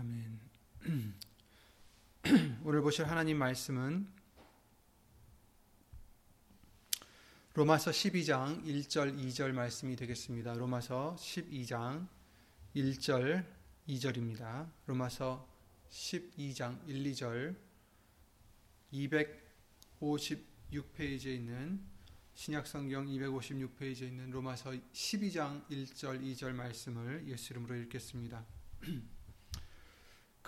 아멘. 오늘 보실 하나님 말씀은 로마서 12장 1절 2절 말씀이 되겠습니다. 로마서 12장 1절 2절입니다. 로마서 12장 1, 2절 256페이지에 있는 신약성경 256페이지에 있는 로마서 12장 1절 2절 말씀을 예수 이름으로 읽겠습니다.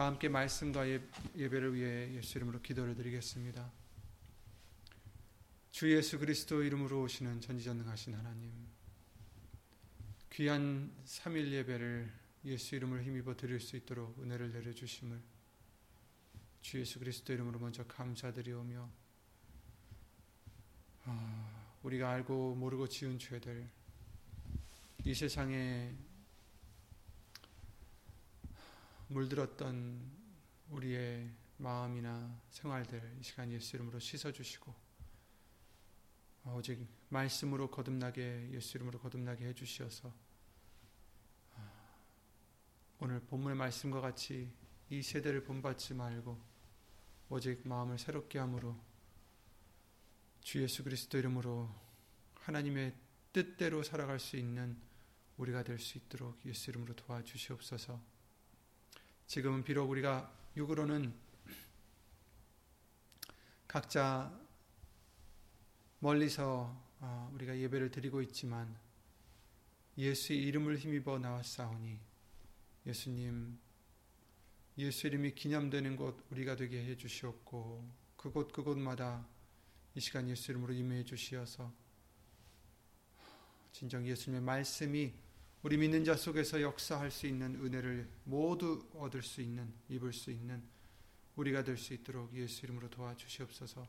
다 함께 말씀과 예, 예배를 위해 예수 이름으로 기도를 드리겠습니다. 주 예수 그리스도 이름으로 오시는 전지전능하신 하나님, 귀한 3일 예배를 예수 이름을 힘입어 드릴 수 있도록 은혜를 내려주심을 주 예수 그리스도 이름으로 먼저 감사드리오며 아, 우리가 알고 모르고 지은 죄들 이 세상에 물들었던 우리의 마음이나 생활들 이 시간 예수 이름으로 씻어주시고 오직 말씀으로 거듭나게 예수 이름으로 거듭나게 해주시어서 오늘 본문의 말씀과 같이 이 세대를 본받지 말고 오직 마음을 새롭게 함으로 주 예수 그리스도 이름으로 하나님의 뜻대로 살아갈 수 있는 우리가 될 수 있도록 예수 이름으로 도와주시옵소서. 지금은 비록 우리가 육으로는 각자 멀리서 어, 우리가 예배를 드리고 있지만 예수의 이름을 힘입어 나왔사오니 예수님 예수 이름이 기념되는 곳 우리가 되게 해 주시옵고 그곳 그곳마다 이 시간 예수 이름으로 임해 주시어서 진정 예수님의 말씀이 우리 믿는 자 속에서 역사할 수 있는 은혜를 모두 얻을 수 있는 입을 수 있는 우리가 될 수 있도록 예수 이름으로 도와주시옵소서.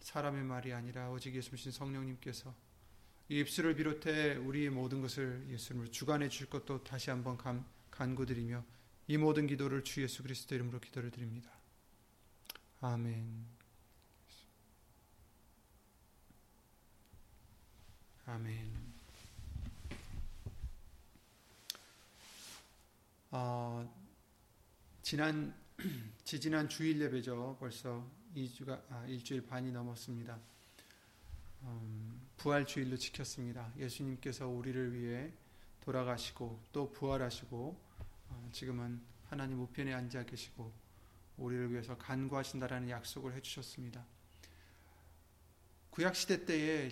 사람의 말이 아니라 오직 예수님 성령님께서 이 입술을 비롯해 우리의 모든 것을 예수 이름으로 주관해 주실 것도 다시 한번 감, 간구드리며 이 모든 기도를 주 예수 그리스도 이름으로 기도를 드립니다. 아멘. 아멘. 어, 지난 지지난 주일 예배죠. 벌써 2주가 아, 일주일 반이 넘었습니다. 음, 부활 주일로 지켰습니다. 예수님께서 우리를 위해 돌아가시고 또 부활하시고 어, 지금은 하나님 우편에 앉아 계시고 우리를 위해서 간구하신다라는 약속을 해주셨습니다. 구약 시대 때에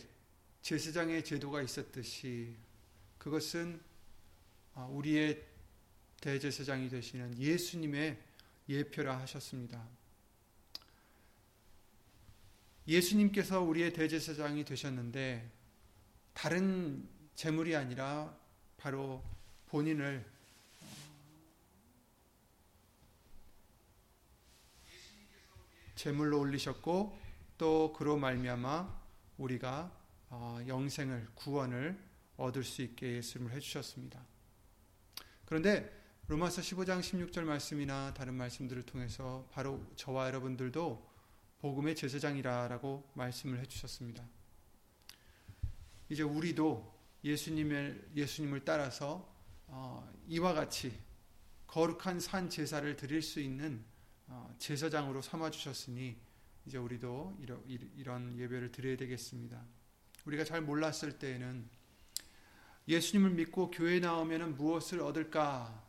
제사장의 제도가 있었듯이 그것은 어, 우리의 대제사장이 되시는 예수님의 예표라 하셨습니다. 예수님께서 우리의 대제사장이 되셨는데 다른 제물이 아니라 바로 본인을 제물로 올리셨고 또 그로 말미암아 우리가 어, 영생을 구원을 얻을 수 있게 예수님을 해주셨습니다. 그런데 로마서 15장 16절 말씀이나 다른 말씀들을 통해서 바로 저와 여러분들도 복음의 제사장이라라고 말씀을 해주셨습니다. 이제 우리도 예수님을 예수님을 따라서 어, 이와 같이 거룩한 산 제사를 드릴 수 있는 어, 제사장으로 삼아 주셨으니 이제 우리도 이러, 이런 예배를 드려야 되겠습니다. 우리가 잘 몰랐을 때에는 예수님을 믿고 교회 나오면 무엇을 얻을까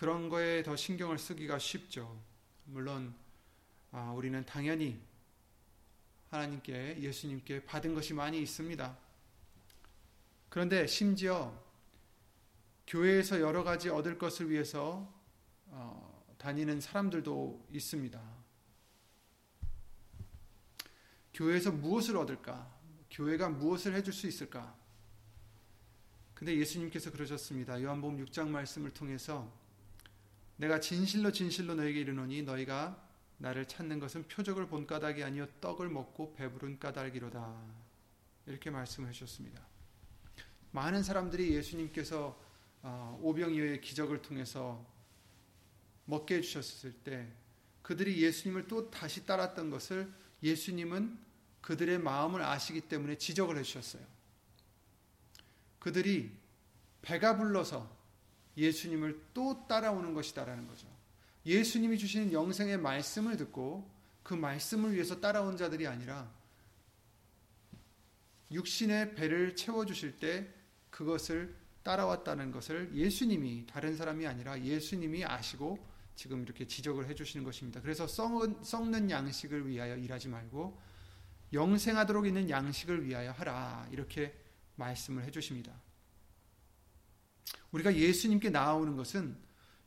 그런 거에 더 신경을 쓰기가 쉽죠. 물론 아, 우리는 당연히 하나님께 예수님께 받은 것이 많이 있습니다. 그런데 심지어 교회에서 여러 가지 얻을 것을 위해서 어, 다니는 사람들도 있습니다. 교회에서 무엇을 얻을까? 교회가 무엇을 해줄 수 있을까? 근데 예수님께서 그러셨습니다. 요한복음 6장 말씀을 통해서 내가 진실로 진실로 너에게 이르노니 너희가 나를 찾는 것은 표적을 본 까닭이 아니요 떡을 먹고 배부른 까닭이로다. 이렇게 말씀해 주셨습니다. 많은 사람들이 예수님께서 어, 오병이어의 기적을 통해서 먹게 해 주셨을 때 그들이 예수님을 또 다시 따랐던 것을 예수님은 그들의 마음을 아시기 때문에 지적을 해 주셨어요. 그들이 배가 불러서 예수님을 또 따라오는 것이다라는 거죠. 예수님이 주시는 영생의 말씀을 듣고 그 말씀을 위해서 따라온 자들이 아니라 육신의 배를 채워주실 때 그것을 따라왔다는 것을 예수님이 다른 사람이 아니라 예수님이 아시고 지금 이렇게 지적을 해주시는 것입니다. 그래서 썩은, 썩는 양식을 위하여 일하지 말고 영생하도록 있는 양식을 위하여 하라 이렇게 말씀을 해주십니다. 우리가 예수님께 나아오는 것은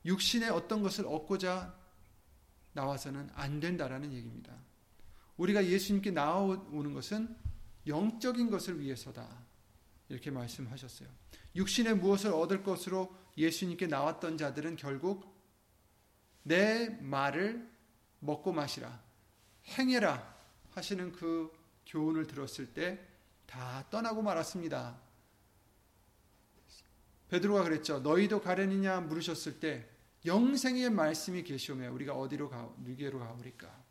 육신의 어떤 것을 얻고자 나와서는 안 된다라는 얘기입니다. 우리가 예수님께 나아오는 것은 영적인 것을 위해서다. 이렇게 말씀하셨어요. 육신의 무엇을 얻을 것으로 예수님께 나왔던 자들은 결국 내 말을 먹고 마시라. 행해라. 하시는 그 교훈을 들었을 때 다 떠나고 말았습니다. 베드로가 그랬죠. 너희도 가려니냐 물으셨을 때 영생의 말씀이 계시오며 우리가 어디로 가 누게로 가오리까?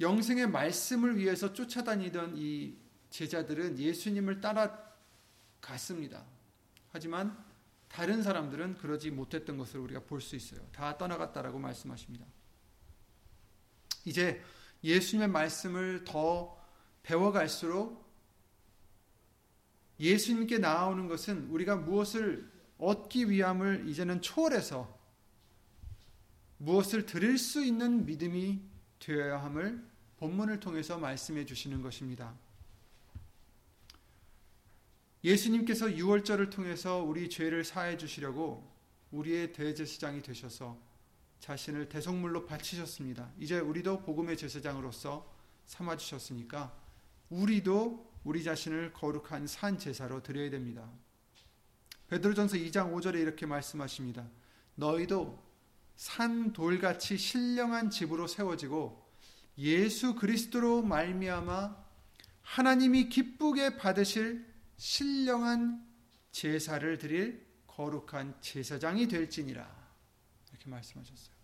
영생의 말씀을 위해서 쫓아다니던 이 제자들은 예수님을 따라갔습니다. 하지만 다른 사람들은 그러지 못했던 것을 우리가 볼 수 있어요. 다 떠나갔다라고 말씀하십니다. 이제 예수님의 말씀을 더 배워갈수록 예수님께 나아오는 것은 우리가 무엇을 얻기 위함을 이제는 초월해서 무엇을 드릴 수 있는 믿음이 되어야 함을 본문을 통해서 말씀해 주시는 것입니다. 예수님께서 유월절을 통해서 우리 죄를 사해 주시려고 우리의 대제사장이 되셔서 자신을 대속물로 바치셨습니다. 이제 우리도 복음의 제사장으로서 삼아 주셨으니까 우리도 우리 자신을 거룩한 산 제사로 드려야 됩니다. 베드로전서 2장 5절에 이렇게 말씀하십니다. 너희도 산 돌같이 신령한 집으로 세워지고 예수 그리스도로 말미암아 하나님이 기쁘게 받으실 신령한 제사를 드릴 거룩한 제사장이 될지니라 이렇게 말씀하셨어요.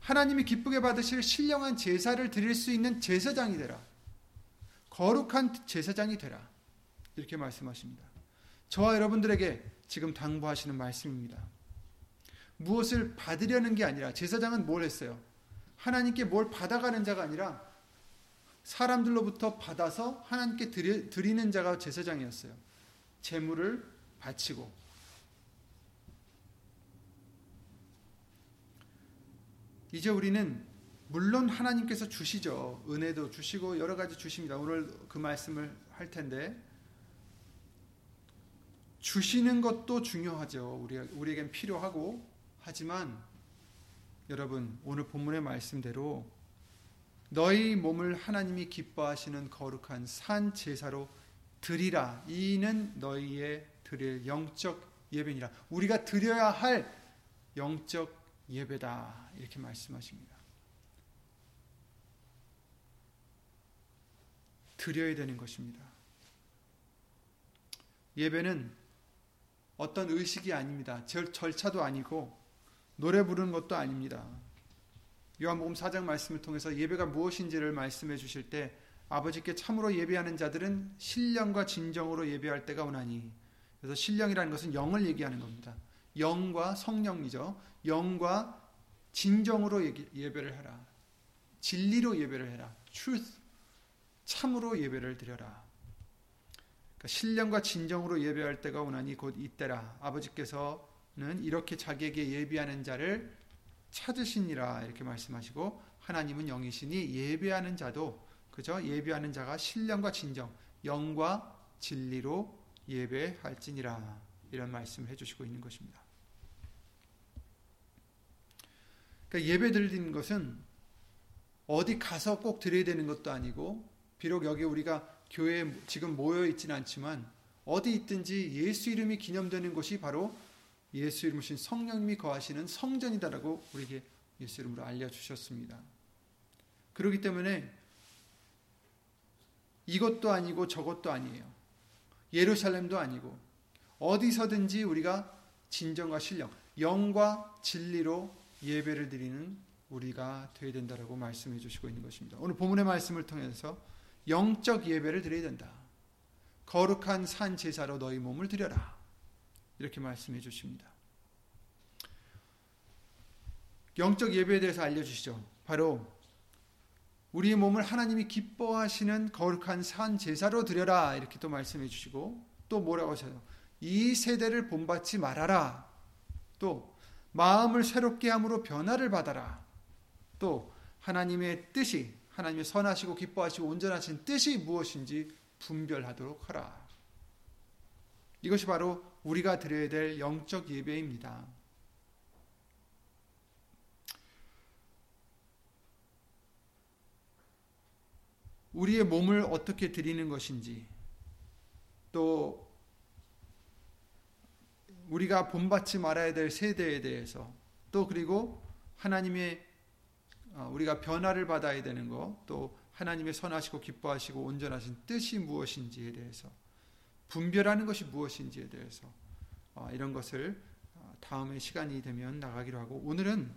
하나님이 기쁘게 받으실 신령한 제사를 드릴 수 있는 제사장이 되라. 거룩한 제사장이 되라. 이렇게 말씀하십니다. 저와 여러분들에게 지금 당부하시는 말씀입니다. 무엇을 받으려는 게 아니라 제사장은 뭘 했어요? 하나님께 뭘 받아가는 자가 아니라 사람들로부터 받아서 하나님께 드리, 는 자가 제사장이었어요. 재물을 바치고 이제 우리는 물론 하나님께서 주시죠. 은혜도 주시고 여러 가지 주십니다. 오늘 그 말씀을 할 텐데 주시는 것도 중요하죠. 우리 우리에겐 필요하고 하지만 여러분 오늘 본문의 말씀대로 너희 몸을 하나님이 기뻐하시는 거룩한 산 제사로 드리라. 이는 너희의 드릴 영적 예배니라. 우리가 드려야 할 영적 예배다. 이렇게 말씀하십니다. 드려야 되는 것입니다. 예배는 어떤 의식이 아닙니다. 절, 절차도 아니고 노래 부르는 것도 아닙니다. 요한복음 4장 말씀을 통해서 예배가 무엇인지를 말씀해 주실 때 아버지께 참으로 예배하는 자들은 신령과 진정으로 예배할 때가 오나니 그래서 신령이라는 것은 영을 얘기하는 겁니다. 영과 성령이죠. 영과 진정으로 예배를 하라. 진리로 예배를 해라. truth. 참으로 예배를 드려라. 그러니까 신령과 진정으로 예배할 때가 오나니 곧 이때라. 아버지께서는 이렇게 자기에게 예배하는 자를 찾으시니라 이렇게 말씀하시고 하나님은 영이시니 예배하는 자도 그죠? 예배하는 자가 신령과 진정, 영과 진리로 예배할지니라 이런 말씀을 해주시고 있는 것입니다. 그러니까 예배 드리는 것은 어디 가서 꼭 드려야 되는 것도 아니고 비록 여기 우리가 교회에 지금 모여 있지는 않지만 어디 있든지 예수 이름이 기념되는 곳이 바로 예수 이름이신 성령님이 거하시는 성전이다라고 우리에게 예수 이름으로 알려주셨습니다. 그렇기 때문에 이것도 아니고 저것도 아니에요. 예루살렘도 아니고 어디서든지 우리가 진정과 신령, 영과 진리로 예배를 드리는 우리가 되어야 된다라고 말씀해 주시고 있는 것입니다. 오늘 본문의 말씀을 통해서 영적 예배를 드려야 된다. 거룩한 산 제사로 너희 몸을 드려라. 이렇게 말씀해 주십니다. 영적 예배에 대해서 알려주시죠. 바로 우리의 몸을 하나님이 기뻐하시는 거룩한 산 제사로 드려라 이렇게 또 말씀해 주시고 또 뭐라고 하셔요? 이 세대를 본받지 말아라. 또 마음을 새롭게 함으로 변화를 받아라. 또 하나님의 뜻이 하나님의 선하시고 기뻐하시고 온전하신 뜻이 무엇인지 분별하도록 하라. 이것이 바로 우리가 드려야 될 영적 예배입니다. 우리의 몸을 어떻게 드리는 것인지 또 우리가 본받지 말아야 될 세대에 대해서 또 그리고 하나님의 어, 우리가 변화를 받아야 되는 것, 또 하나님의 선하시고 기뻐하시고 온전하신 뜻이 무엇인지에 대해서 분별하는 것이 무엇인지에 대해서 어, 이런 것을 어, 다음에 시간이 되면 나가기로 하고 오늘은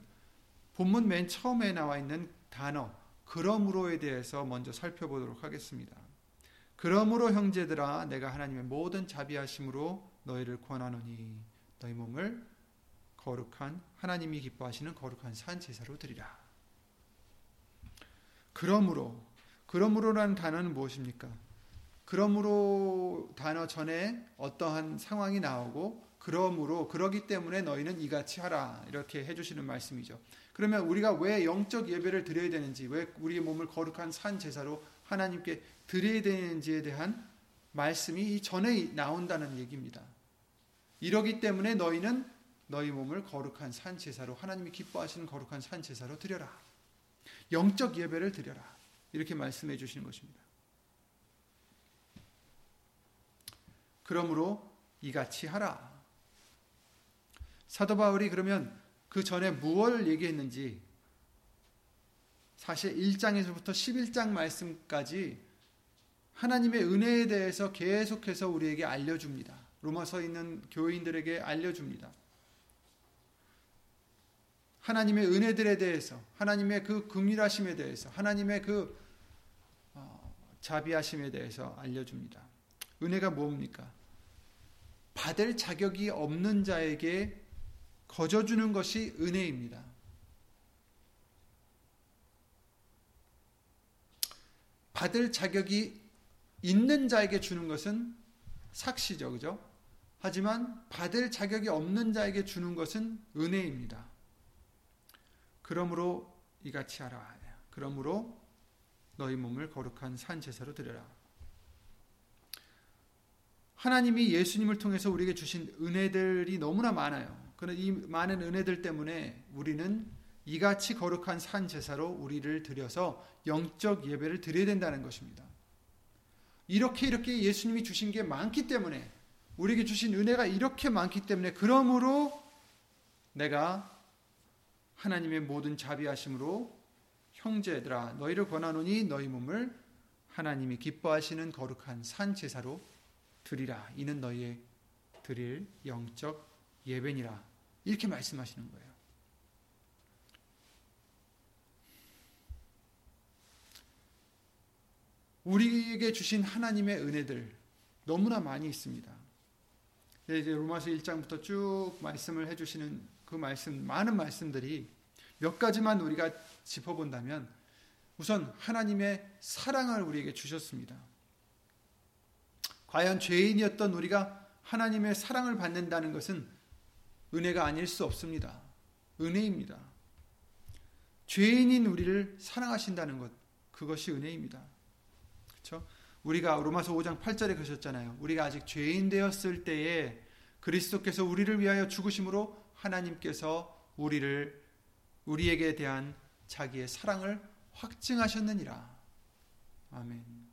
본문 맨 처음에 나와 있는 단어 그러므로에 대해서 먼저 살펴보도록 하겠습니다. 그러므로 형제들아 내가 하나님의 모든 자비하심으로 너희를 권하노니 너희 몸을 거룩한 하나님이 기뻐하시는 거룩한 산 제사로 드리라. 그러므로 그러므로라는 단어는 무엇입니까? 그러므로 단어 전에 어떠한 상황이 나오고 그러므로 그러기 때문에 너희는 이같이 하라 이렇게 해주시는 말씀이죠. 그러면 우리가 왜 영적 예배를 드려야 되는지, 왜 우리의 몸을 거룩한 산 제사로 하나님께 드려야 되는지에 대한 말씀이 이 전에 나온다는 얘기입니다. 이러기 때문에 너희는 너희 몸을 거룩한 산 제사로 하나님이 기뻐하시는 거룩한 산 제사로 드려라. 영적 예배를 드려라. 이렇게 말씀해 주시는 것입니다. 그러므로 이같이 하라. 사도 바울이 그러면 그 전에 무엇을 얘기했는지 사실 1장에서부터 11장 말씀까지 하나님의 은혜에 대해서 계속해서 우리에게 알려줍니다. 로마서 있는 교인들에게 알려줍니다. 하나님의 은혜들에 대해서, 하나님의 그 긍휼하심에 대해서, 하나님의 그 어, 자비하심에 대해서 알려줍니다. 은혜가 뭡니까? 받을 자격이 없는 자에게 거저 주는 것이 은혜입니다. 받을 자격이 있는 자에게 주는 것은 삭시죠. 그죠? 하지만 받을 자격이 없는 자에게 주는 것은 은혜입니다. 그러므로 이같이 하라. 그러므로 너희 몸을 거룩한 산 제사로 드려라. 하나님이 예수님을 통해서 우리에게 주신 은혜들이 너무나 많아요. 그러나 이 많은 은혜들 때문에 우리는 이같이 거룩한 산 제사로 우리를 드려서 영적 예배를 드려야 된다는 것입니다. 이렇게 이렇게 예수님이 주신 게 많기 때문에 우리에게 주신 은혜가 이렇게 많기 때문에 그러므로 내가 하나님의 모든 자비하심으로 형제들아 너희를 권하노니 너희 몸을 하나님이 기뻐하시는 거룩한 산 제사로 드리라 이는 너희의 드릴 영적 예배니라. 이렇게 말씀하시는 거예요. 우리에게 주신 하나님의 은혜들 너무나 많이 있습니다. 이제 로마서 1장부터 쭉 말씀을 해주시는 그 말씀, 많은 말씀들이 몇 가지만 우리가 짚어본다면 우선 하나님의 사랑을 우리에게 주셨습니다. 과연 죄인이었던 우리가 하나님의 사랑을 받는다는 것은 은혜가 아닐 수 없습니다. 은혜입니다. 죄인인 우리를 사랑하신다는 것, 그것이 은혜입니다. 그렇죠? 우리가 로마서 5장 8절에 그러셨잖아요. 우리가 아직 죄인 되었을 때에 그리스도께서 우리를 위하여 죽으심으로 하나님께서 우리를 우리에게 대한 자기의 사랑을 확증하셨느니라. 아멘.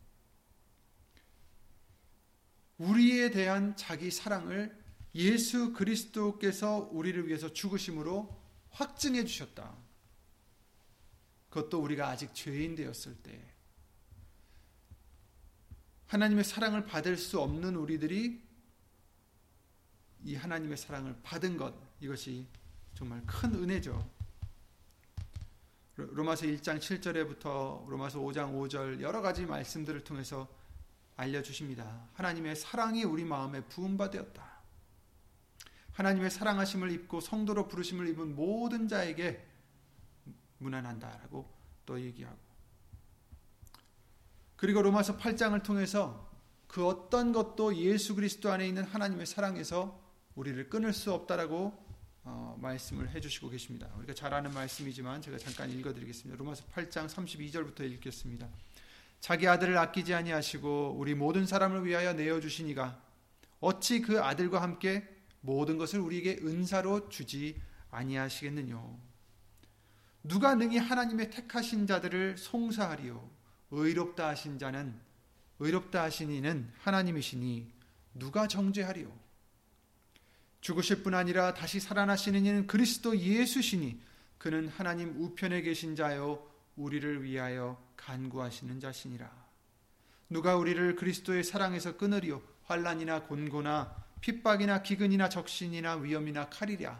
우리에 대한 자기 사랑을 예수 그리스도께서 우리를 위해서 죽으심으로 확증해 주셨다. 그것도 우리가 아직 죄인 되었을 때. 하나님의 사랑을 받을 수 없는 우리들이 이 하나님의 사랑을 받은 것, 이것이 정말 큰 은혜죠. 로마서 1장 7절에부터 로마서 5장 5절 여러 가지 말씀들을 통해서 알려주십니다. 하나님의 사랑이 우리 마음에 부음받되었다. 하나님의 사랑하심을 입고 성도로 부르심을 입은 모든 자에게 무난한다라고 또 얘기하고 그리고 로마서 8장을 통해서 그 어떤 것도 예수 그리스도 안에 있는 하나님의 사랑에서 우리를 끊을 수 없다라고 어, 말씀을 해주시고 계십니다. 우리가 잘 아는 말씀이지만 제가 잠깐 읽어드리겠습니다. 로마서 8장 32절부터 읽겠습니다. 자기 아들을 아끼지 아니하시고 우리 모든 사람을 위하여 내어 주시니가 어찌 그 아들과 함께 모든 것을 우리에게 은사로 주지 아니하시겠느뇨. 누가 능히 하나님의 택하신 자들을 송사하리요. 의롭다 하신 자는 의롭다 하신 이는 하나님이시니 누가 정죄하리요. 죽으실 뿐 아니라 다시 살아나시는 이는 그리스도 예수시니 그는 하나님 우편에 계신 자요 우리를 위하여 간구하시는 자시니라. 누가 우리를 그리스도의 사랑에서 끊으리요 환란이나 곤고나 핍박이나 기근이나 적신이나 위험이나 칼이랴.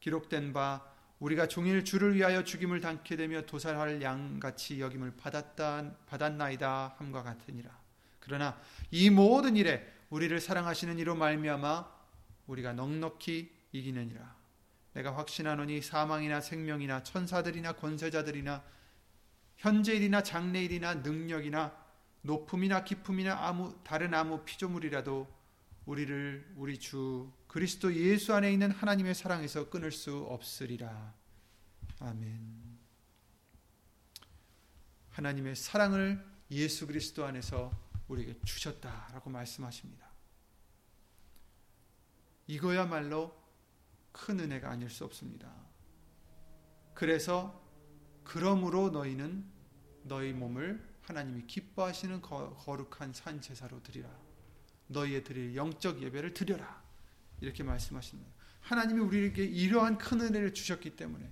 기록된 바 우리가 종일 주를 위하여 죽임을 당게 되며 도살할 양같이 여김을 받았다 받았나이다 함과 같으니라. 그러나 이 모든 일에 우리를 사랑하시는 이로 말미암아 우리가 넉넉히 이기느니라. 내가 확신하노니 사망이나 생명이나 천사들이나 권세자들이나 현재일이나 장래일이나 능력이나 높음이나 기품이나 아무 다른 아무 피조물이라도 우리를 우리 주 그리스도 예수 안에 있는 하나님의 사랑에서 끊을 수 없으리라. 아멘. 하나님의 사랑을 예수 그리스도 안에서 우리에게 주셨다라고 말씀하십니다. 이거야말로 큰 은혜가 아닐 수 없습니다. 그래서 그러므로 너희는 너희 몸을 하나님이 기뻐하시는 거룩한 산 제사로 드리라. 너희의 드릴 영적 예배를 드려라. 이렇게 말씀하십니다. 하나님이 우리에게 이러한 큰 은혜를 주셨기 때문에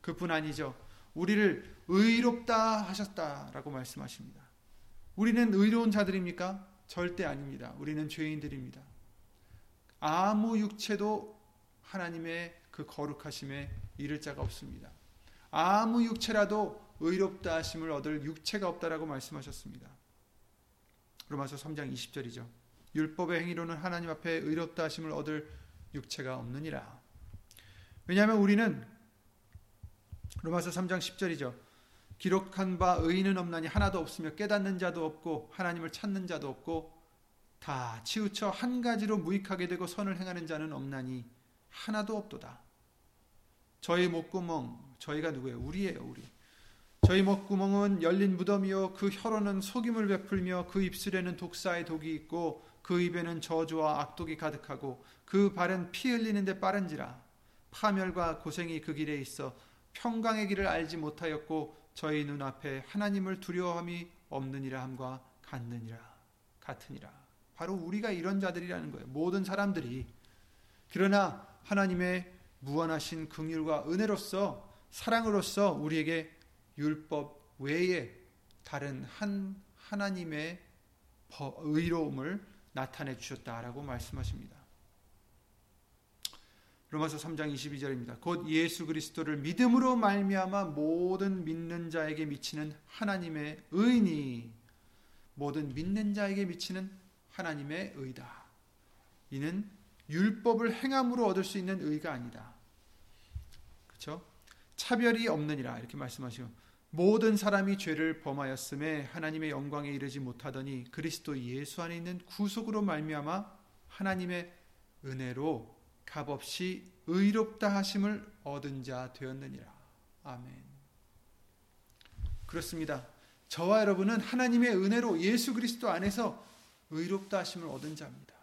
그뿐 아니죠. 우리를 의롭다 하셨다라고 말씀하십니다. 우리는 의로운 자들입니까? 절대 아닙니다. 우리는 죄인들입니다. 아무 육체도 하나님의 그 거룩하심에 이를 자가 없습니다. 아무 육체라도 의롭다 하심을 얻을 육체가 없다라고 말씀하셨습니다. 로마서 3장 20절이죠. 율법의 행위로는 하나님 앞에 의롭다 하심을 얻을 육체가 없느니라. 왜냐하면 우리는 로마서 3장 10절이죠. 기록한 바 의인은 없나니 하나도 없으며 깨닫는 자도 없고 하나님을 찾는 자도 없고 다 치우쳐 한 가지로 무익하게 되고 선을 행하는 자는 없나니 하나도 없도다. 저희 목구멍, 저희가 누구예요? 우리예요, 우리. 저희 목구멍은 열린 무덤이요 그 혀로는 속임을 베풀며 그 입술에는 독사의 독이 있고 그 입에는 저주와 악독이 가득하고 그 발은 피 흘리는데 빠른지라 파멸과 고생이 그 길에 있어 평강의 길을 알지 못하였고 저희 눈앞에 하나님을 두려워함이 없느니라 함과 같느니라 같으니라 바로 우리가 이런 자들이라는 거예요. 모든 사람들이. 그러나 하나님의 무한하신 긍휼과 은혜로서 사랑으로서 우리에게 율법 외에 다른 한 하나님의 의로움을 나타내 주셨다라고 말씀하십니다. 로마서 3장 22절입니다. 곧 예수 그리스도를 믿음으로 말미암아 모든 믿는 자에게 미치는 하나님의 의니 모든 믿는 자에게 미치는 하나님의 의다. 이는 율법을 행함으로 얻을 수 있는 의가 아니다. 그렇죠? 차별이 없느니라 이렇게 말씀하시고 모든 사람이 죄를 범하였음에 하나님의 영광에 이르지 못하더니 그리스도 예수 안에 있는 구속으로 말미암아 하나님의 은혜로 값없이 의롭다 하심을 얻은 자 되었느니라. 아멘. 그렇습니다. 저와 여러분은 하나님의 은혜로 예수 그리스도 안에서 의롭다 하심을 얻은 자입니다.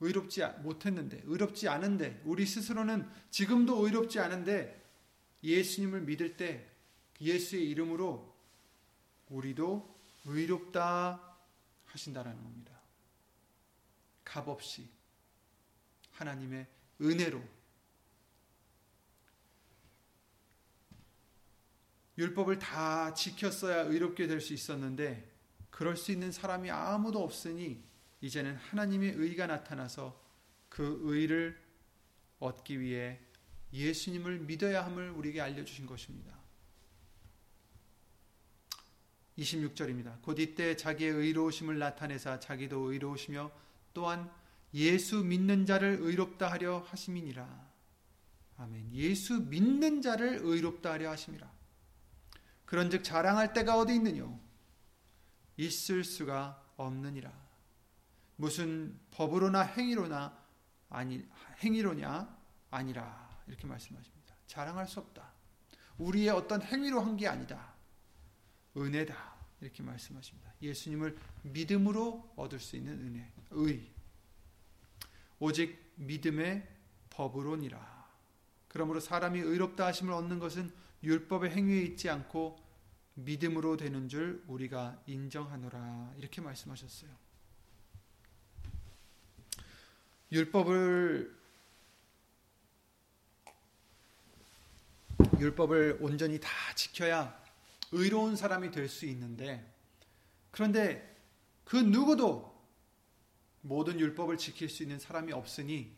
의롭지 못했는데, 의롭지 않은데, 우리 스스로는 지금도 의롭지 않은데, 예수님을 믿을 때 예수의 이름으로 우리도 의롭다 하신다라는 겁니다. 값 없이 하나님의 은혜로 율법을 다 지켰어야 의롭게 될 수 있었는데 그럴 수 있는 사람이 아무도 없으니 이제는 하나님의 의가 나타나서 그 의를 얻기 위해 예수님을 믿어야 함을 우리에게 알려주신 것입니다. 26절입니다. 곧 이때 자기의 의로우심을 나타내사 자기도 의로우시며 또한 예수 믿는 자를 의롭다 하려 하심이니라. 아멘. 예수 믿는 자를 의롭다 하려 하심이라. 그런즉 자랑할 때가 어디 있느뇨? 있을 수가 없느니라. 무슨 법으로나 행위로나 아니 행위로냐 아니라 이렇게 말씀하십니다. 자랑할 수 없다. 우리의 어떤 행위로 한 게 아니다. 은혜다. 이렇게 말씀하십니다. 예수님을 믿음으로 얻을 수 있는 은혜, 의. 오직 믿음의 법으로니라. 그러므로 사람이 의롭다 하심을 얻는 것은 율법의 행위에 있지 않고 믿음으로 되는 줄 우리가 인정하노라. 이렇게 말씀하셨어요. 율법을 율법을 온전히 다 지켜야 의로운 사람이 될 수 있는데 그런데 그 누구도 모든 율법을 지킬 수 있는 사람이 없으니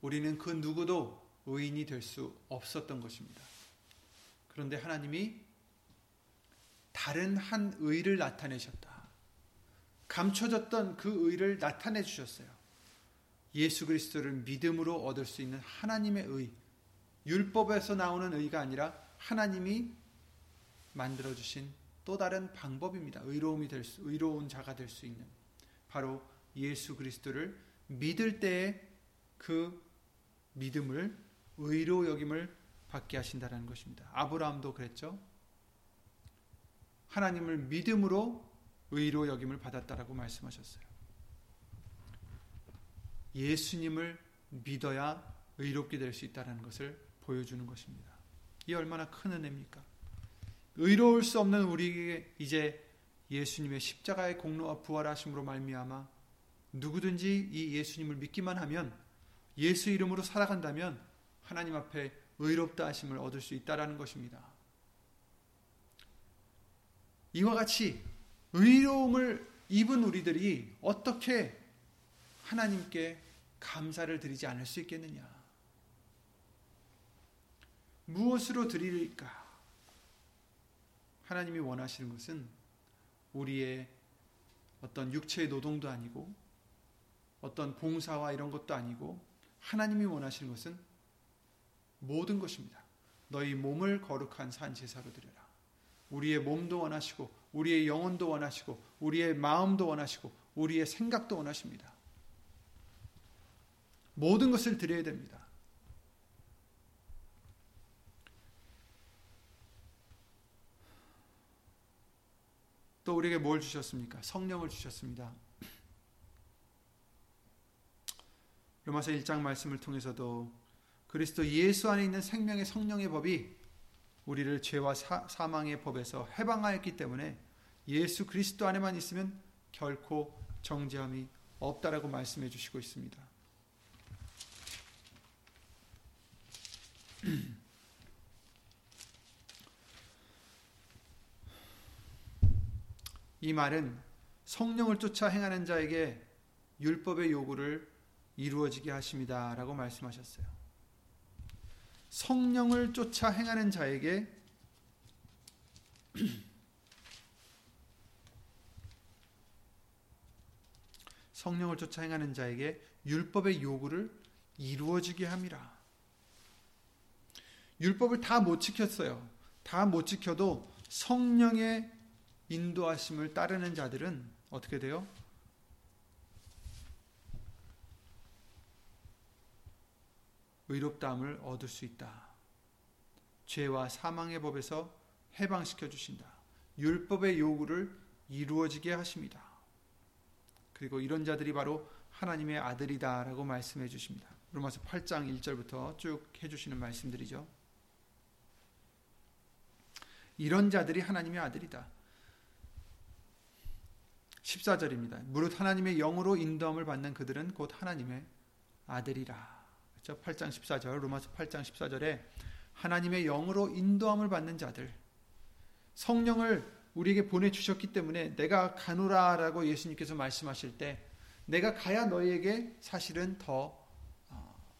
우리는 그 누구도 의인이 될 수 없었던 것입니다. 그런데 하나님이 다른 한 의를 나타내셨다. 감춰졌던 그 의를 나타내 주셨어요. 예수 그리스도를 믿음으로 얻을 수 있는 하나님의 의. 율법에서 나오는 의가 아니라 하나님이 만들어 주신 또 다른 방법입니다. 의로움이 될 수, 의로운 자가 될 수 있는 바로 예수 그리스도를 믿을 때에 그 믿음을 의로 여김을 받게 하신다는 것입니다. 아브라함도 그랬죠. 하나님을 믿음으로 의로 여김을 받았다라고 말씀하셨어요. 예수님을 믿어야 의롭게 될 수 있다는 것을 보여주는 것입니다. 이 얼마나 큰 은혜입니까? 의로울 수 없는 우리에게 이제 예수님의 십자가의 공로와 부활하심으로 말미암아 누구든지 이 예수님을 믿기만 하면 예수 이름으로 살아간다면 하나님 앞에 의롭다 하심을 얻을 수 있다라는 것입니다. 이와 같이 의로움을 입은 우리들이 어떻게 하나님께 감사를 드리지 않을 수 있겠느냐? 무엇으로 드릴까? 하나님이 원하시는 것은 우리의 어떤 육체의 노동도 아니고 어떤 봉사와 이런 것도 아니고 하나님이 원하시는 것은 모든 것입니다. 너희 몸을 거룩한 산 제사로 드려라. 우리의 몸도 원하시고 우리의 영혼도 원하시고 우리의 마음도 원하시고 우리의 생각도 원하십니다. 모든 것을 드려야 됩니다. 또 우리에게 뭘 주셨습니까? 성령을 주셨습니다. 로마서 1장 말씀을 통해서도 그리스도 예수 안에 있는 생명의 성령의 법이 우리를 죄와 사, 사망의 법에서 해방하였기 때문에 예수 그리스도 안에만 있으면 결코 정죄함이 없다라고 말씀해 주시고 있습니다. 이 말은 성령을 쫓아 행하는 자에게 율법의 요구를 이루어지게 하십니다라고 말씀하셨어요. 성령을 쫓아 행하는 자에게 성령을 쫓아 행하는 자에게 율법의 요구를 이루어지게 함이라. 율법을 다 못 지켰어요. 다 못 지켜도 성령의 인도하심을 따르는 자들은 어떻게 돼요? 의롭다함을 얻을 수 있다. 죄와 사망의 법에서 해방시켜 주신다. 율법의 요구를 이루어지게 하십니다. 그리고 이런 자들이 바로 하나님의 아들이다라고 말씀해 주십니다. 로마서 8장 1절부터 쭉 해주시는 말씀들이죠. 이런 자들이 하나님의 아들이다. 14절입니다. 무릇 하나님의 영으로 인도함을 받는 그들은 곧 하나님의 아들이라. 그렇죠? 8장 14절 로마서 8장 14절에 하나님의 영으로 인도함을 받는 자들 성령을 우리에게 보내 주셨기 때문에 내가 가노라라고 예수님께서 말씀하실 때 내가 가야 너에게 사실은 더 어,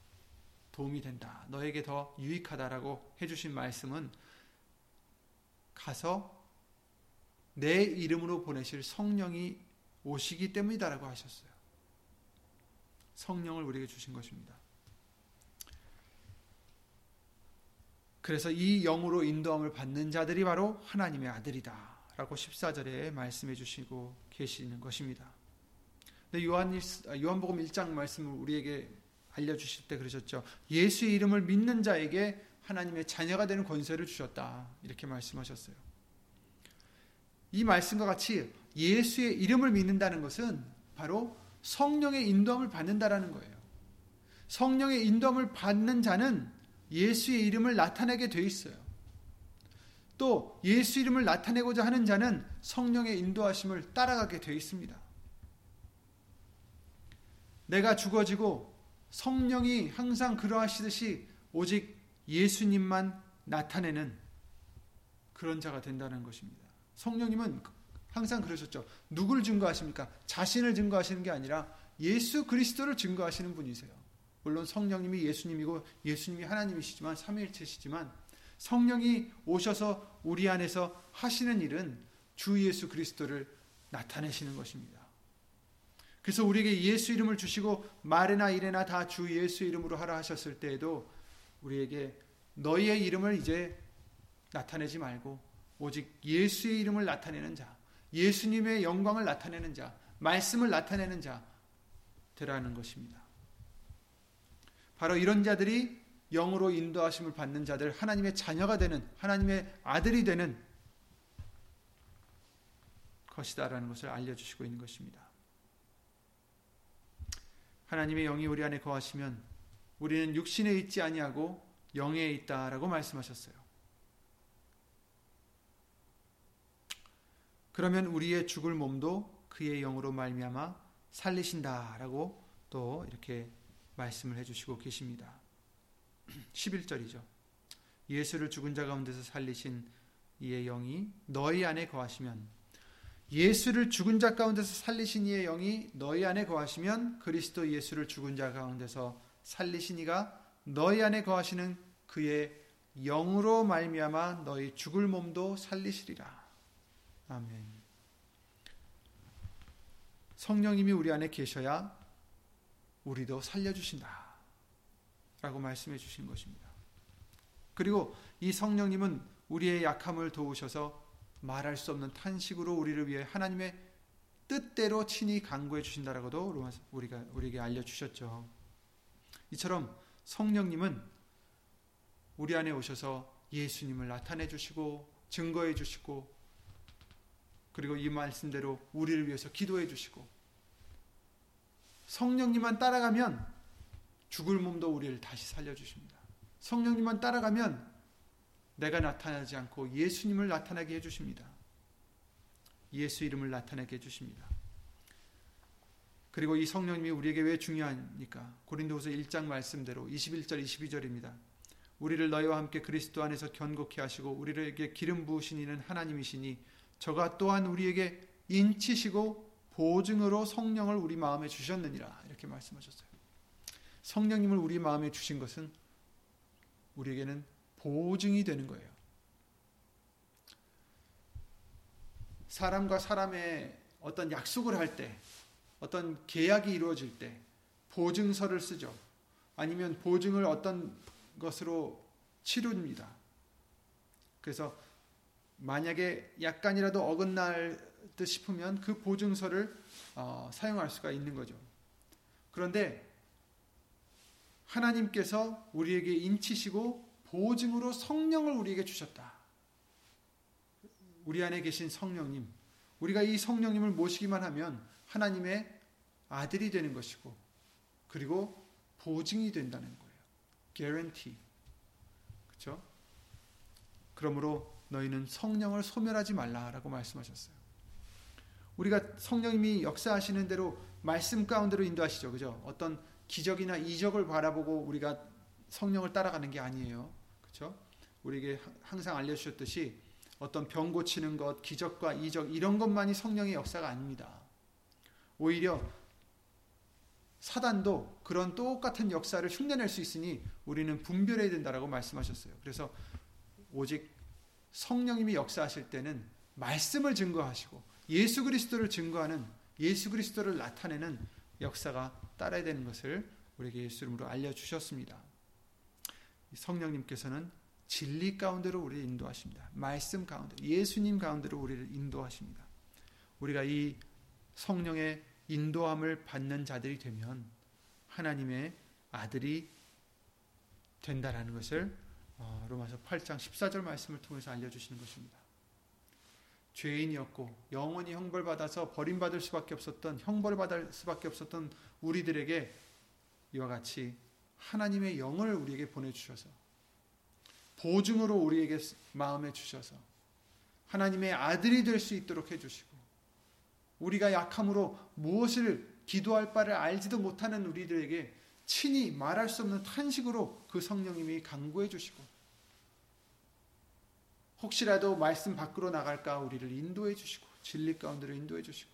도움이 된다. 너에게 더 유익하다라고 해 주신 말씀은 가서 내 이름으로 보내실 성령이 오시기 때문이다라고 하셨어요. 성령을 우리에게 주신 것입니다. 그래서 이 영으로 인도함을 받는 자들이 바로 하나님의 아들이다. 라고 14절에 말씀해 주시고 계시는 것입니다. 근데 요한, 요한복음 1장 말씀을 우리에게 알려 주실 때 그러셨죠. 예수의 이름을 믿는 자에게 하나님의 자녀가 되는 권세를 주셨다. 이렇게 말씀하셨어요. 이 말씀과 같이 예수의 이름을 믿는다는 것은 바로 성령의 인도함을 받는다라는 거예요. 성령의 인도함을 받는 자는 예수의 이름을 나타내게 돼 있어요. 또 예수 이름을 나타내고자 하는 자는 성령의 인도하심을 따라가게 돼 있습니다. 내가 죽어지고 성령이 항상 그러하시듯이 오직 예수님만 나타내는 그런 자가 된다는 것입니다. 성령님은 항상 그러셨죠. 누굴 증거하십니까? 자신을 증거하시는 게 아니라 예수 그리스도를 증거하시는 분이세요. 물론 성령님이 예수님이고 예수님이 하나님이시지만 삼위일체시지만 성령이 오셔서 우리 안에서 하시는 일은 주 예수 그리스도를 나타내시는 것입니다. 그래서 우리에게 예수 이름을 주시고 말이나 일에나 다 주 예수 이름으로 하라 하셨을 때에도 우리에게 너희의 이름을 이제 나타내지 말고 오직 예수의 이름을 나타내는 자, 예수님의 영광을 나타내는 자, 말씀을 나타내는 자 되라는 것입니다. 바로 이런 자들이 영으로 인도하심을 받는 자들, 하나님의 자녀가 되는, 하나님의 아들이 되는 것이다라는 것을 알려주시고 있는 것입니다. 하나님의 영이 우리 안에 거하시면 우리는 육신에 있지 아니하고 영에 있다라고 말씀하셨어요. 그러면 우리의 죽을 몸도 그의 영으로 말미암아 살리신다라고 또 이렇게 말씀을 해주시고 계십니다. 11절이죠. 예수를 죽은 자 가운데서 살리신 이의 영이 너희 안에 거하시면 예수를 죽은 자 가운데서 살리신 이의 영이 너희 안에 거하시면 그리스도 예수를 죽은 자 가운데서 살리신 이가 너희 안에 거하시는 그의 영으로 말미암아 너희 죽을 몸도 살리시리라. 아멘. 성령님이 우리 안에 계셔야 우리도 살려주신다. 라고 말씀해 주신 것입니다. 그리고 이 성령님은 우리의 약함을 도우셔서 말할 수 없는 탄식으로 우리를 위해 하나님의 뜻대로 친히 강구해 주신다라고도 우리가 우리에게 알려 주셨죠. 이처럼 성령님은 우리 안에 오셔서 예수님을 나타내 주시고 증거해 주시고 그리고 이 말씀대로 우리를 위해서 기도해 주시고 성령님만 따라가면 죽을 몸도 우리를 다시 살려주십니다. 성령님만 따라가면 내가 나타나지 않고 예수님을 나타나게 해주십니다. 예수 이름을 나타나게 해주십니다. 그리고 이 성령님이 우리에게 왜 중요하니까? 고린도후서 1장 말씀대로 21절 22절입니다. 우리를 너희와 함께 그리스도 안에서 견고케 하시고 우리에게 기름 부으신 이는 하나님이시니 저가 또한 우리에게 인치시고 보증으로 성령을 우리 마음에 주셨느니라 이렇게 말씀하셨어요. 성령님을 우리 마음에 주신 것은 우리에게는 보증이 되는 거예요. 사람과 사람의 어떤 약속을 할 때, 어떤 계약이 이루어질 때 보증서를 쓰죠. 아니면 보증을 어떤 것으로 치릅니다. 그래서 만약에 약간이라도 어긋날 듯 싶으면 그 보증서를 어, 사용할 수가 있는 거죠. 그런데 하나님께서 우리에게 인치시고 보증으로 성령을 우리에게 주셨다. 우리 안에 계신 성령님, 우리가 이 성령님을 모시기만 하면 하나님의 아들이 되는 것이고, 그리고 보증이 된다는 거예요. guarantee. 그렇죠? 그러므로 너희는 성령을 소멸하지 말라라고 말씀하셨어요. 우리가 성령님이 역사하시는 대로 말씀 가운데로 인도하시죠. 그죠? 어떤 기적이나 이적을 바라보고 우리가 성령을 따라가는 게 아니에요. 그렇죠? 우리에게 항상 알려 주셨듯이 어떤 병 고치는 것, 기적과 이적 이런 것만이 성령의 역사가 아닙니다. 오히려 사단도 그런 똑같은 역사를 흉내낼 수 있으니 우리는 분별해야 된다라고 말씀하셨어요. 그래서 오직 성령님이 역사하실 때는 말씀을 증거하시고 예수 그리스도를 증거하는 예수 그리스도를 나타내는 역사가 따라야 되는 것을 우리에게 예수 이름으로 알려 주셨습니다. 성령님께서는 진리 가운데로 우리를 인도하십니다. 말씀 가운데, 예수님 가운데로 우리를 인도하십니다. 우리가 이 성령의 인도함을 받는 자들이 되면 하나님의 아들이 된다라는 것을 어, 로마서 8장 14절 말씀을 통해서 알려주시는 것입니다. 죄인이었고 영원히 형벌받아서 버림받을 수밖에 없었던 형벌받을 수밖에 없었던 우리들에게 이와 같이 하나님의 영을 우리에게 보내주셔서 보증으로 우리에게 마음에 주셔서 하나님의 아들이 될 수 있도록 해주시고 우리가 약함으로 무엇을 기도할 바를 알지도 못하는 우리들에게 친히 말할 수 없는 탄식으로 그 성령님이 강구해 주시고 혹시라도 말씀 밖으로 나갈까 우리를 인도해 주시고 진리 가운데로 인도해 주시고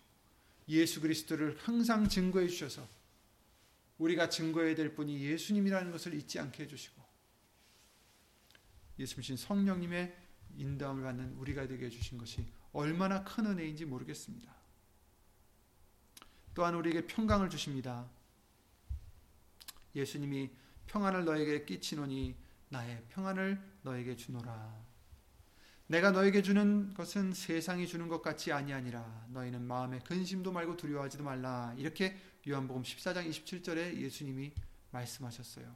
예수 그리스도를 항상 증거해 주셔서 우리가 증거해야 될 분이 예수님이라는 것을 잊지 않게 해 주시고 예수님 성령님의 인도함을 받는 우리가 되게 해 주신 것이 얼마나 큰 은혜인지 모르겠습니다. 또한 우리에게 평강을 주십니다. 예수님이 평안을 너에게 끼치노니 나의 평안을 너에게 주노라. 내가 너에게 주는 것은 세상이 주는 것 같이 아니하니라. 너희는 마음에 근심도 말고 두려워하지도 말라. 이렇게 요한복음 14장 27절에 예수님이 말씀하셨어요.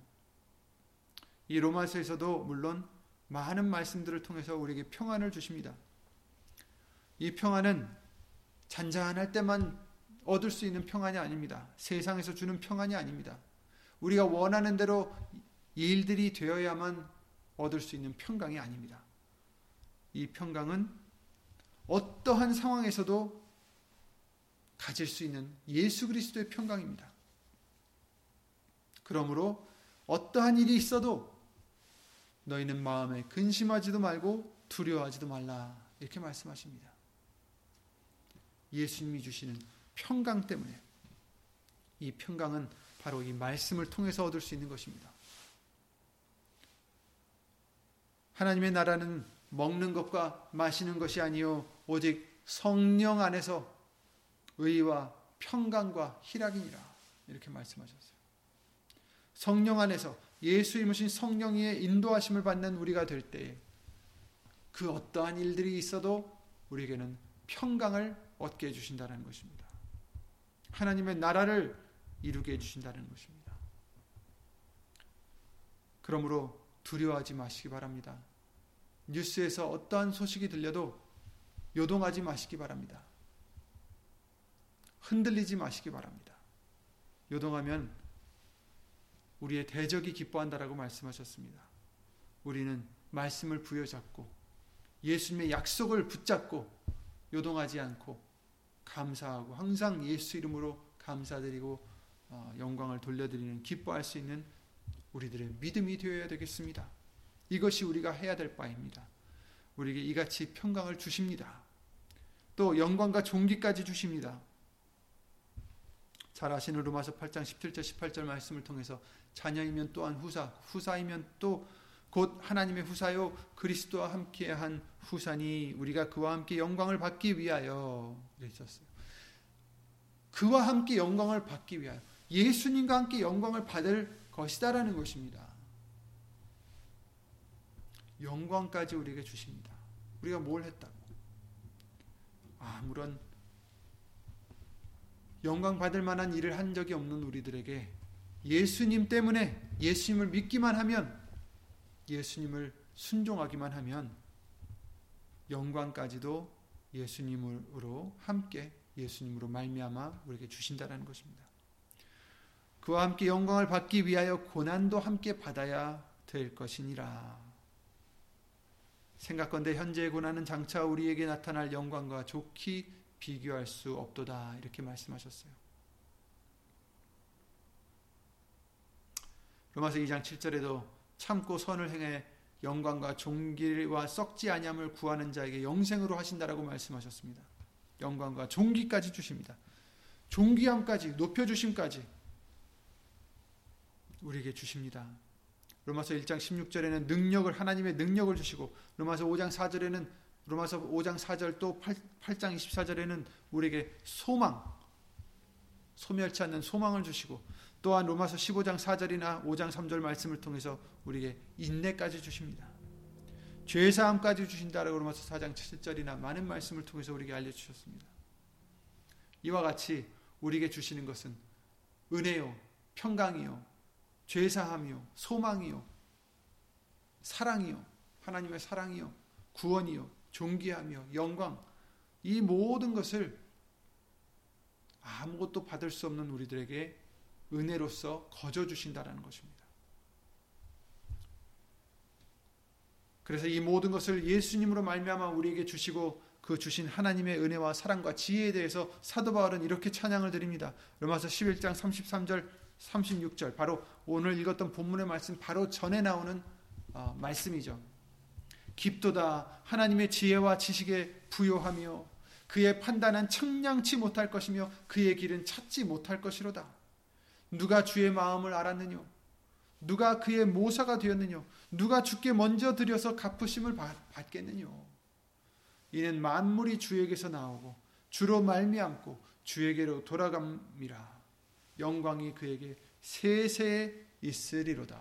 이 로마서에서도 물론 많은 말씀들을 통해서 우리에게 평안을 주십니다. 이 평안은 잔잔할 때만 얻을 수 있는 평안이 아닙니다. 세상에서 주는 평안이 아닙니다. 우리가 원하는 대로 일들이 되어야만 얻을 수 있는 평강이 아닙니다. 이 평강은 어떠한 상황에서도 가질 수 있는 예수 그리스도의 평강입니다. 그러므로 어떠한 일이 있어도 너희는 마음에 근심하지도 말고 두려워하지도 말라. 이렇게 말씀하십니다. 예수님이 주시는 평강 때문에 이 평강은 바로 이 말씀을 통해서 얻을 수 있는 것입니다. 하나님의 나라는 먹는 것과 마시는 것이 아니요 오직 성령 안에서 의와 평강과 희락이니라 이렇게 말씀하셨어요. 성령 안에서 예수 이무신 성령의 인도하심을 받는 우리가 될 때에 그 어떠한 일들이 있어도 우리에게는 평강을 얻게 해 주신다는 것입니다. 하나님의 나라를 이루게 해 주신다는 것입니다. 그러므로 두려워하지 마시기 바랍니다. 뉴스에서 어떠한 소식이 들려도 요동하지 마시기 바랍니다. 흔들리지 마시기 바랍니다. 요동하면 우리의 대적이 기뻐한다라고 말씀하셨습니다. 우리는 말씀을 부여잡고 예수님의 약속을 붙잡고 요동하지 않고 감사하고 항상 예수 이름으로 감사드리고 어, 영광을 돌려드리는 기뻐할 수 있는 우리들의 믿음이 되어야 되겠습니다. 이것이 우리가 해야 될 바입니다. 우리에게 이같이 평강을 주십니다. 또 영광과 존귀까지 주십니다. 잘 아시는 로마서 8장 17절 18절 말씀을 통해서 자녀이면 또한 후사, 후사이면 또 곧 하나님의 후사요 그리스도와 함께한 후사니 우리가 그와 함께 영광을 받기 위하여 그랬었어요. 그와 함께 영광을 받기 위하여 예수님과 함께 영광을 받을 것이다라는 것입니다. 영광까지 우리에게 주십니다. 우리가 뭘 했다고? 아무런 영광 받을 만한 일을 한 적이 없는 우리들에게 예수님 때문에 예수님을 믿기만 하면 예수님을 순종하기만 하면 영광까지도 예수님으로 함께 예수님으로 말미암아 우리에게 주신다라는 것입니다. 그와 함께 영광을 받기 위하여 고난도 함께 받아야 될 것이니라. 생각건대 현재의 고난은 장차 우리에게 나타날 영광과 좋기 비교할 수 없도다 이렇게 말씀하셨어요. 로마서 2장 7절에도 참고 선을 행해 영광과 종기와 썩지 아니함을 구하는 자에게 영생으로 하신다라고 말씀하셨습니다. 영광과 종기까지 주십니다. 종기함까지 높여 주심까지 우리에게 주십니다. 로마서 1장 16절에는 능력을 하나님의 능력을 주시고 로마서 5장 4절에는 로마서 5장 4절 또 8, 8장 24절에는 우리에게 소망 소멸치 않는 소망을 주시고 또한 로마서 15장 4절이나 5장 3절 말씀을 통해서 우리에게 인내까지 주십니다. 죄사함까지 주신다라고 로마서 4장 7절이나 많은 말씀을 통해서 우리에게 알려 주셨습니다. 이와 같이 우리에게 주시는 것은 은혜요, 평강이요, 죄사함이요, 소망이요, 사랑이요, 하나님의 사랑이요, 구원이요, 존귀하며 영광 이 모든 것을 아무것도 받을 수 없는 우리들에게 은혜로서 거저 주신다라는 것입니다. 그래서 이 모든 것을 예수님으로 말미암아 우리에게 주시고 그 주신 하나님의 은혜와 사랑과 지혜에 대해서 사도 바울은 이렇게 찬양을 드립니다. 로마서 11장 33절 36절 바로 오늘 읽었던 본문의 말씀 바로 전에 나오는 어, 말씀이죠. 깊도다 하나님의 지혜와 지식에 부요하며 그의 판단은 청량치 못할 것이며 그의 길은 찾지 못할 것이로다. 누가 주의 마음을 알았느뇨? 누가 그의 모사가 되었느뇨? 누가 주께 먼저 드려서 갚으심을 받겠느뇨? 이는 만물이 주에게서 나오고 주로 말미암고 주에게로 돌아감이라. 영광이 그에게 세세 있으리로다.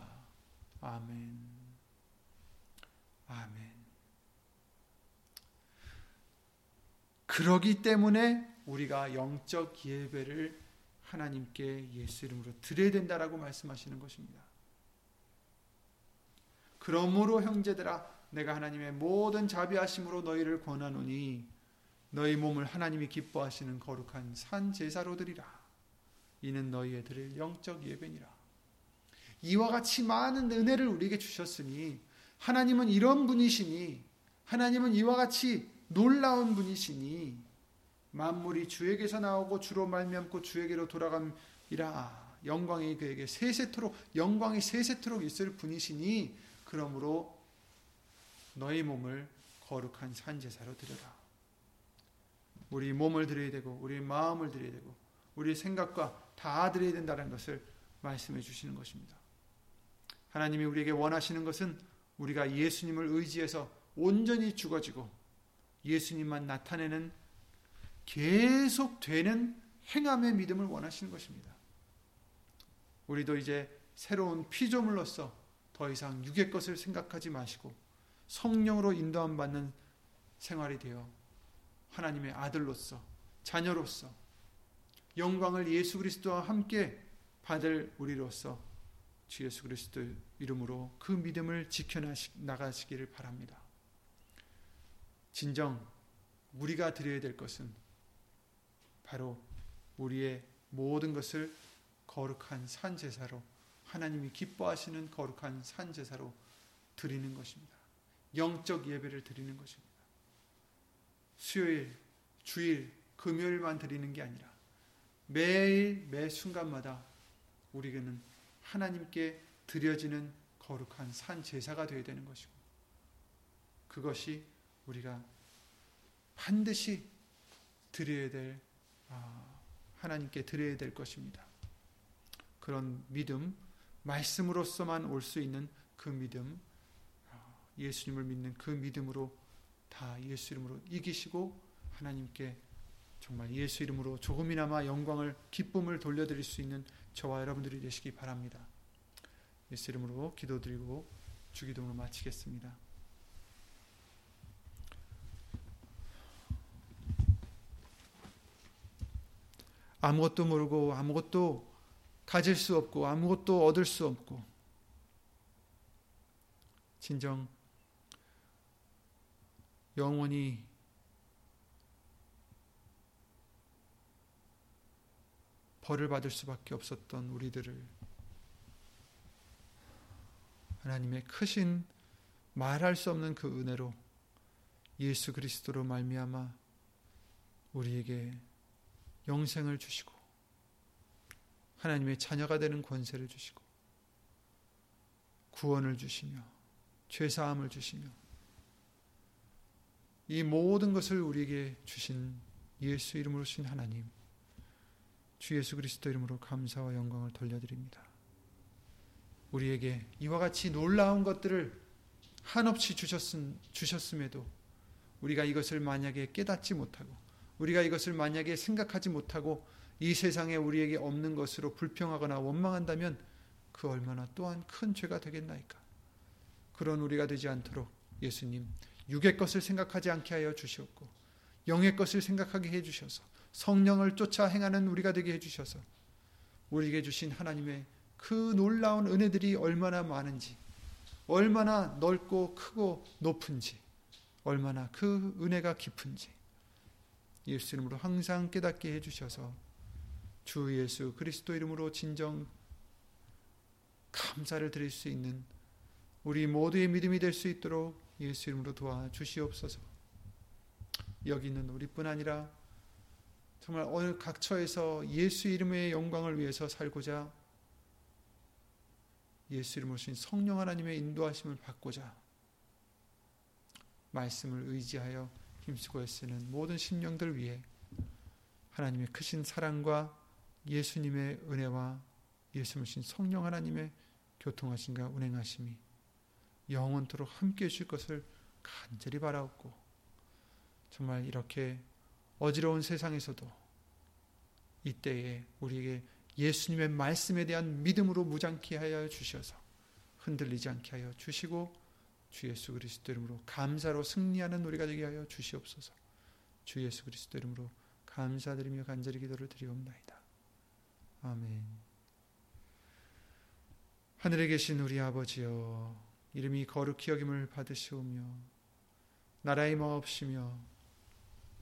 아멘. 아멘. 그러기 때문에 우리가 영적 예배를 하나님께 예수 이름으로 드려야 된다라고 말씀하시는 것입니다. 그러므로 형제들아 내가 하나님의 모든 자비하심으로 너희를 권하노니 너희 몸을 하나님이 기뻐하시는 거룩한 산 제사로 드리라. 이는 너희의 드릴 영적 예배니라. 이와 같이 많은 은혜를 우리에게 주셨으니 하나님은 이런 분이시니 하나님은 이와 같이 놀라운 분이시니 만물이 주에게서 나오고 주로 말미암고 주에게로 돌아감이라 영광이 그에게 세세토록 영광이 세세토록 있을 분이시니 그러므로 너희 몸을 거룩한 산제사로 드려라. 우리 몸을 드려야 되고 우리 마음을 드려야 되고 우리 생각과 다 드려야 된다는 것을 말씀해 주시는 것입니다. 하나님이 우리에게 원하시는 것은 우리가 예수님을 의지해서 온전히 죽어지고 예수님만 나타내는 계속되는 행함의 믿음을 원하시는 것입니다. 우리도 이제 새로운 피조물로서 더 이상 육의 것을 생각하지 마시고 성령으로 인도함 받는 생활이 되어 하나님의 아들로서 자녀로서 영광을 예수 그리스도와 함께 받을 우리로서 주 예수 그리스도 이름으로 그 믿음을 지켜나가시기를 바랍니다. 진정 우리가 드려야 될 것은 바로 우리의 모든 것을 거룩한 산 제사로 하나님이 기뻐하시는 거룩한 산 제사로 드리는 것입니다. 영적 예배를 드리는 것입니다. 수요일, 주일, 금요일만 드리는 게 아니라 매일 매 순간마다 우리는 하나님께 드려지는 거룩한 산 제사가 되어야 되는 것이고 그것이 우리가 반드시 드려야 될 아, 하나님께 드려야 될 것입니다. 그런 믿음, 말씀으로서만 올 수 있는 그 믿음, 예수님을 믿는 그 믿음으로 다 예수 이름으로 이기시고 하나님께 정말 예수 이름으로 조금이나마 영광을 기쁨을 돌려드릴 수 있는 저와 여러분들이 되시기 바랍니다. 예수 이름으로 기도드리고 주기도로 마치겠습니다. 아무것도 모르고 아무것도 가질 수 없고 아무것도 얻을 수 없고 진정 영원히 벌을 받을 수밖에 없었던 우리들을 하나님의 크신 말할 수 없는 그 은혜로 예수 그리스도로 말미암아 우리에게 영생을 주시고 하나님의 자녀가 되는 권세를 주시고 구원을 주시며 죄 사함을 주시며 이 모든 것을 우리에게 주신 예수 이름으로 신 하나님 주 예수 그리스도 이름으로 감사와 영광을 돌려드립니다. 우리에게 이와 같이 놀라운 것들을 한없이 주셨음, 주셨음에도 우리가 이것을 만약에 깨닫지 못하고 우리가 이것을 만약에 생각하지 못하고 이 세상에 우리에게 없는 것으로 불평하거나 원망한다면 그 얼마나 또한 큰 죄가 되겠나이까. 그런 우리가 되지 않도록 예수님 육의 것을 생각하지 않게 하여 주시옵고 영의 것을 생각하게 해 주셔서 성령을 쫓아 행하는 우리가 되게 해 주셔서 우리에게 주신 하나님의 그 놀라운 은혜들이 얼마나 많은지 얼마나 넓고 크고 높은지 얼마나 그 은혜가 깊은지 예수 이름으로 항상 깨닫게 해 주셔서 주 예수 그리스도 이름으로 진정 감사를 드릴 수 있는 우리 모두의 믿음이 될 수 있도록 예수 이름으로 도와 주시옵소서. 여기 있는 우리뿐 아니라 정말 어느 각처에서 예수 이름의 영광을 위해서 살고자 예수 이름으로 신 성령 하나님의 인도하심을 받고자 말씀을 의지하여 힘쓰고 애쓰는 모든 심령들 위해 하나님의 크신 사랑과 예수님의 은혜와 예수님을 신 성령 하나님의 교통하심과 운행하심이 영원토록 함께 해주실 것을 간절히 바라옵고 정말 이렇게 어지러운 세상에서도 이때에 우리에게 예수님의 말씀에 대한 믿음으로 무장케 하여 주셔서 흔들리지 않게 하여 주시고 주 예수 그리스도 이름으로 감사로 승리하는 우리가 되게 하여 주시옵소서. 주 예수 그리스도 이름으로 감사드리며 간절히 기도를 드리옵나이다. 아멘. 하늘에 계신 우리 아버지여 이름이 거룩히 여김을 받으시오며 나라의 마옵시며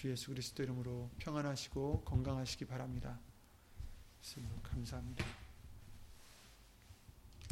주 예수 그리스도 이름으로 평안하시고 건강하시기 바랍니다. 예수 감사합니다.